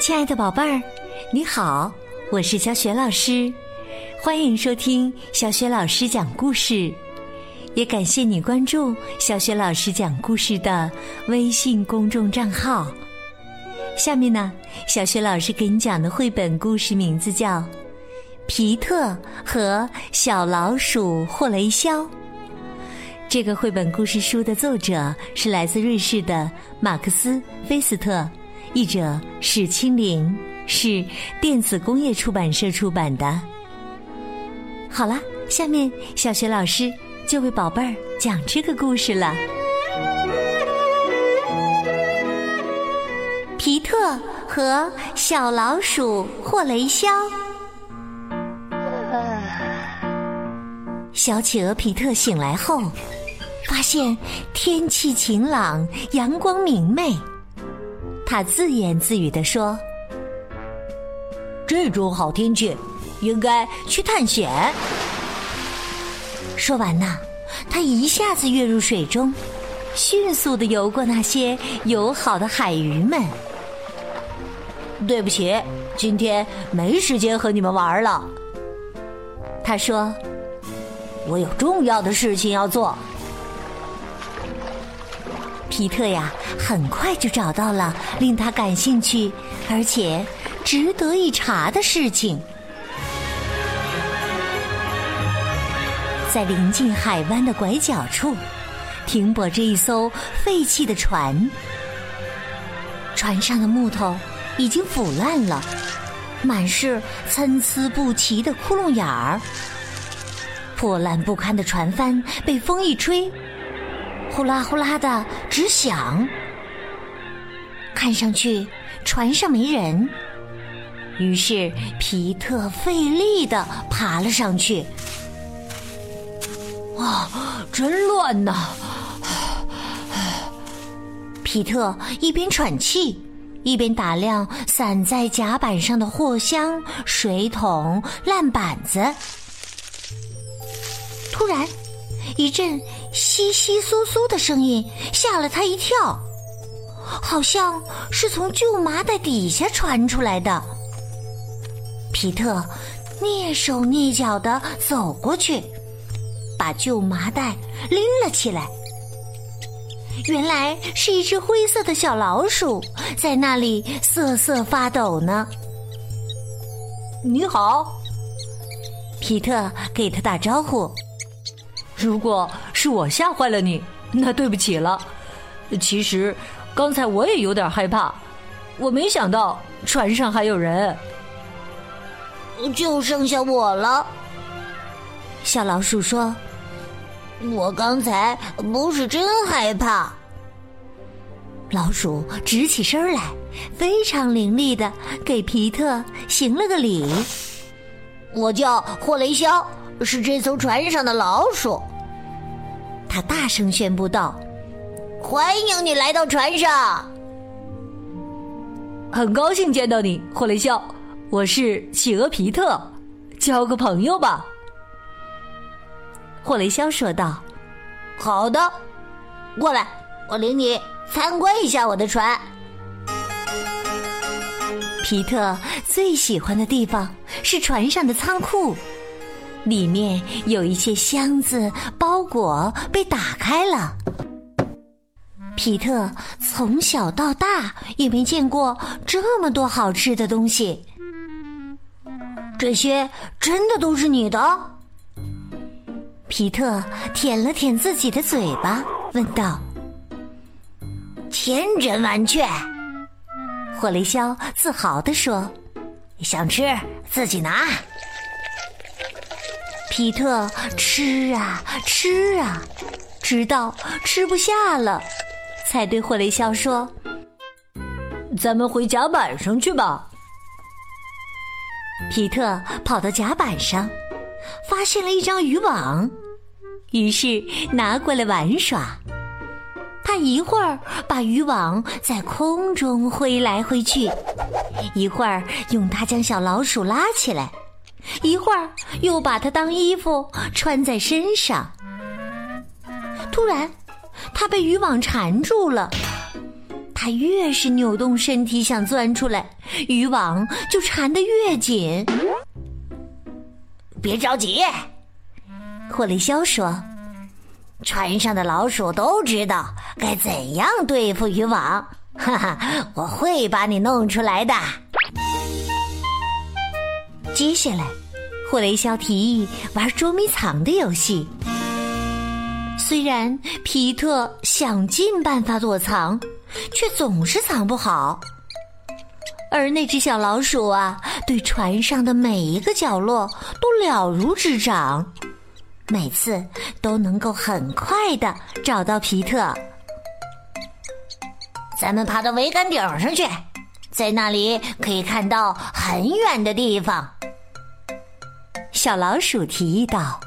亲爱的宝贝儿，你好，我是小雪老师，欢迎收听小雪老师讲故事，也感谢你关注小雪老师讲故事的微信公众账号。下面呢，小雪老师给你讲的绘本故事名字叫《皮特和小老鼠霍雷肖》。这个绘本故事书的作者是来自瑞士的马克思·菲斯特。译者史清玲，是电子工业出版社出版的。好了，下面小学老师就为宝贝儿讲这个故事了。皮特和小老鼠霍雷肖。小企鹅皮特醒来后，发现天气晴朗，阳光明媚。他自言自语地说：“这种好天气，应该去探险。”说完呢，他一下子跃入水中，迅速的游过那些友好的海鱼们。对不起，今天没时间和你们玩了。他说：“我有重要的事情要做。”皮特呀，很快就找到了令他感兴趣而且值得一查的事情。在临近海湾的拐角处，停泊着一艘废弃的船。船上的木头已经腐烂了，满是参差不齐的窟窿眼儿。破烂不堪的船帆被风一吹。呼啦呼啦的直响，看上去船上没人。于是皮特费力的爬了上去。啊，真乱呐！皮特一边喘气，一边打量散在甲板上的货箱、水桶、烂板子。突然。一阵窸窸窣窣的声音吓了他一跳，好像是从旧麻袋底下传出来的。皮特蹑手蹑脚的走过去，把旧麻袋拎了起来。原来是一只灰色的小老鼠在那里瑟瑟发抖呢。你好，皮特给他打招呼。如果是我吓坏了你，那对不起了。其实刚才我也有点害怕，我没想到船上还有人。就剩下我了。小老鼠说：“我刚才不是真害怕。”老鼠直起身来，非常伶俐的给皮特行了个礼。我叫霍雷肖，是这艘船上的老鼠。他大声宣布道：“欢迎你来到船上，很高兴见到你，霍雷肖。我是企鹅皮特，交个朋友吧。”霍雷肖说道：“好的，过来，我领你参观一下我的船。”皮特最喜欢的地方是船上的仓库。里面有一些箱子、包果被打开了。皮特从小到大也没见过这么多好吃的东西。这些真的都是你的？皮特舔了舔自己的嘴巴，问道：“千真万确。”霍雷肖自豪地说：“想吃自己拿。”皮特吃啊吃啊，直到吃不下了，才对霍雷肖说：“咱们回甲板上去吧。”皮特跑到甲板上，发现了一张渔网，于是拿过来玩耍。他一会儿把渔网在空中挥来挥去，一会儿用它将小老鼠拉起来。一会儿又把它当衣服穿在身上。突然，他被渔网缠住了，它越是扭动身体想钻出来，渔网就缠得越紧。别着急，霍雷肖说：“船上的老鼠都知道该怎样对付渔网。哈哈，我会把你弄出来的。”接下来，霍雷肖提议玩捉迷藏的游戏。虽然皮特想尽办法躲藏，却总是藏不好。而那只小老鼠啊，对船上的每一个角落都了如指掌，每次都能够很快的找到皮特。咱们爬到桅杆顶上去，在那里可以看到很远的地方。小老鼠提议道。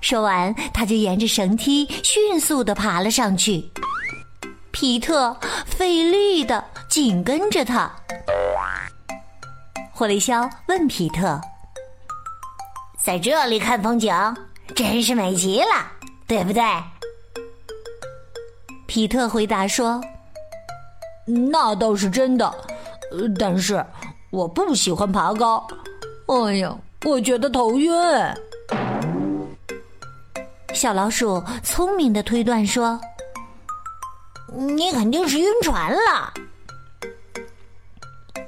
说完，他就沿着绳梯迅速的爬了上去。皮特费力的紧跟着他。霍雷肖问皮特：“在这里看风景，真是美极了，对不对？”皮特回答说：“那倒是真的，但是我不喜欢爬高。哎呀，我觉得头晕。”小老鼠聪明的推断说：“你肯定是晕船了。”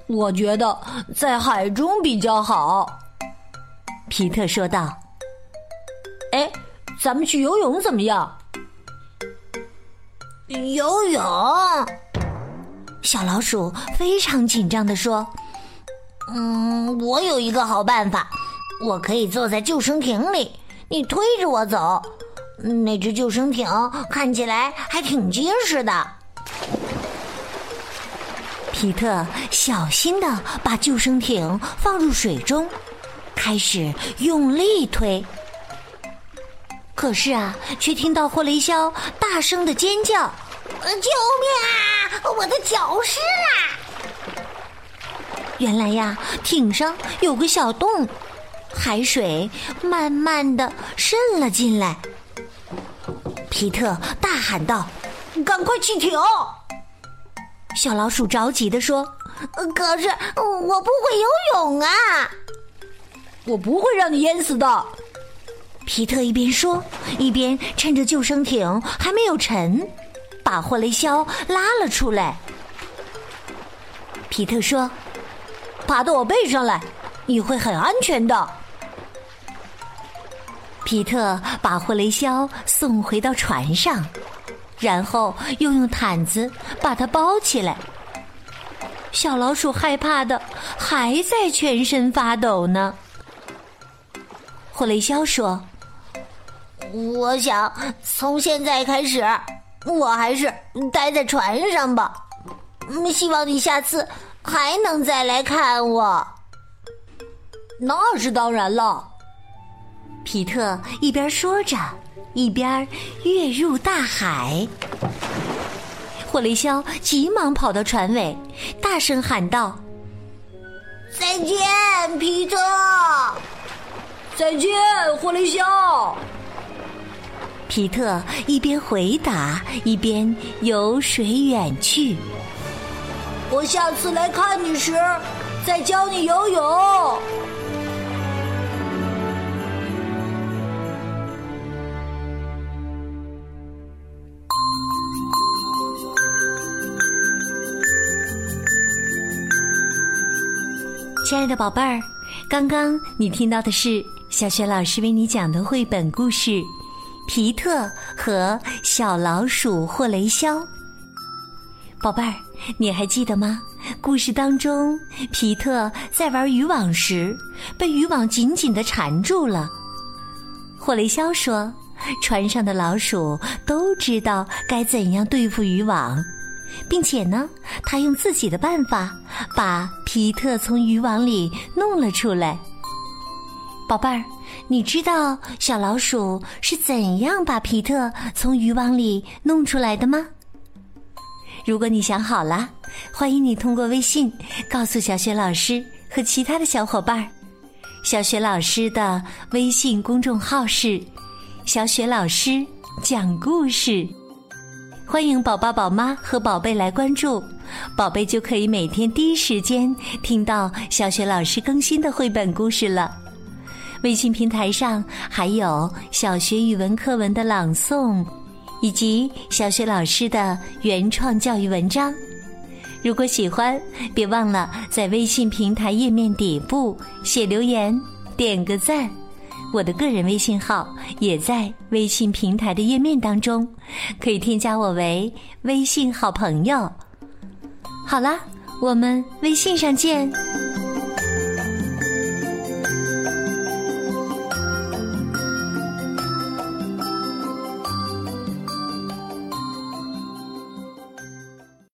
我觉得在海中比较好，皮特说道。“哎，咱们去游泳怎么样？”游泳？小老鼠非常紧张的说：“嗯，我有一个好办法，我可以坐在救生艇里，你推着我走。”那只救生艇看起来还挺结实的。皮特小心的把救生艇放入水中，开始用力推。可是啊，却听到霍雷肖大声的尖叫：“呃救命啊！我的脚湿啊！”原来呀，艇上有个小洞，海水慢慢的渗了进来。皮特大喊道：“赶快弃艇！”小老鼠着急的说：“可是我不会游泳啊！”“我不会让你淹死的。”皮特一边说，一边趁着救生艇还没有沉，把霍雷肖拉了出来。皮特说：“爬到我背上来，你会很安全的。”皮特把霍雷肖送回到船上，然后又用毯子把它包起来。小老鼠害怕的还在全身发抖呢。霍雷肖说：“我想从现在开始，我还是待在船上吧。希望你下次还能再来看我。”那是当然了。皮特一边说着，一边跃入大海。霍雷肖急忙跑到船尾，大声喊道：“再见，皮特！再见，霍雷肖！”皮特一边回答，一边游水远去。我下次来看你时，再教你游泳。亲爱的宝贝儿，刚刚你听到的是小雪老师为你讲的绘本故事《皮特和小老鼠霍雷肖》。宝贝儿，你还记得吗？故事当中，皮特在玩渔网时被渔网紧紧的缠住了。霍雷肖说：“船上的老鼠都知道该怎样对付渔网。”并且呢，他用自己的办法把皮特从渔网里弄了出来。宝贝儿，你知道小老鼠是怎样把皮特从渔网里弄出来的吗？如果你想好了，欢迎你通过微信告诉小雪老师和其他的小伙伴儿。小雪老师的微信公众号是“小雪老师讲故事”。欢迎宝宝、宝妈和宝贝来关注，宝贝就可以每天第一时间听到小雪老师更新的绘本故事了。微信平台上还有小学语文课文的朗诵，以及小学老师的原创教育文章。如果喜欢，别忘了在微信平台页面底部写留言、点个赞。我的个人微信号也在微信平台的页面当中，可以添加我为微信好朋友。好啦，我们微信上见。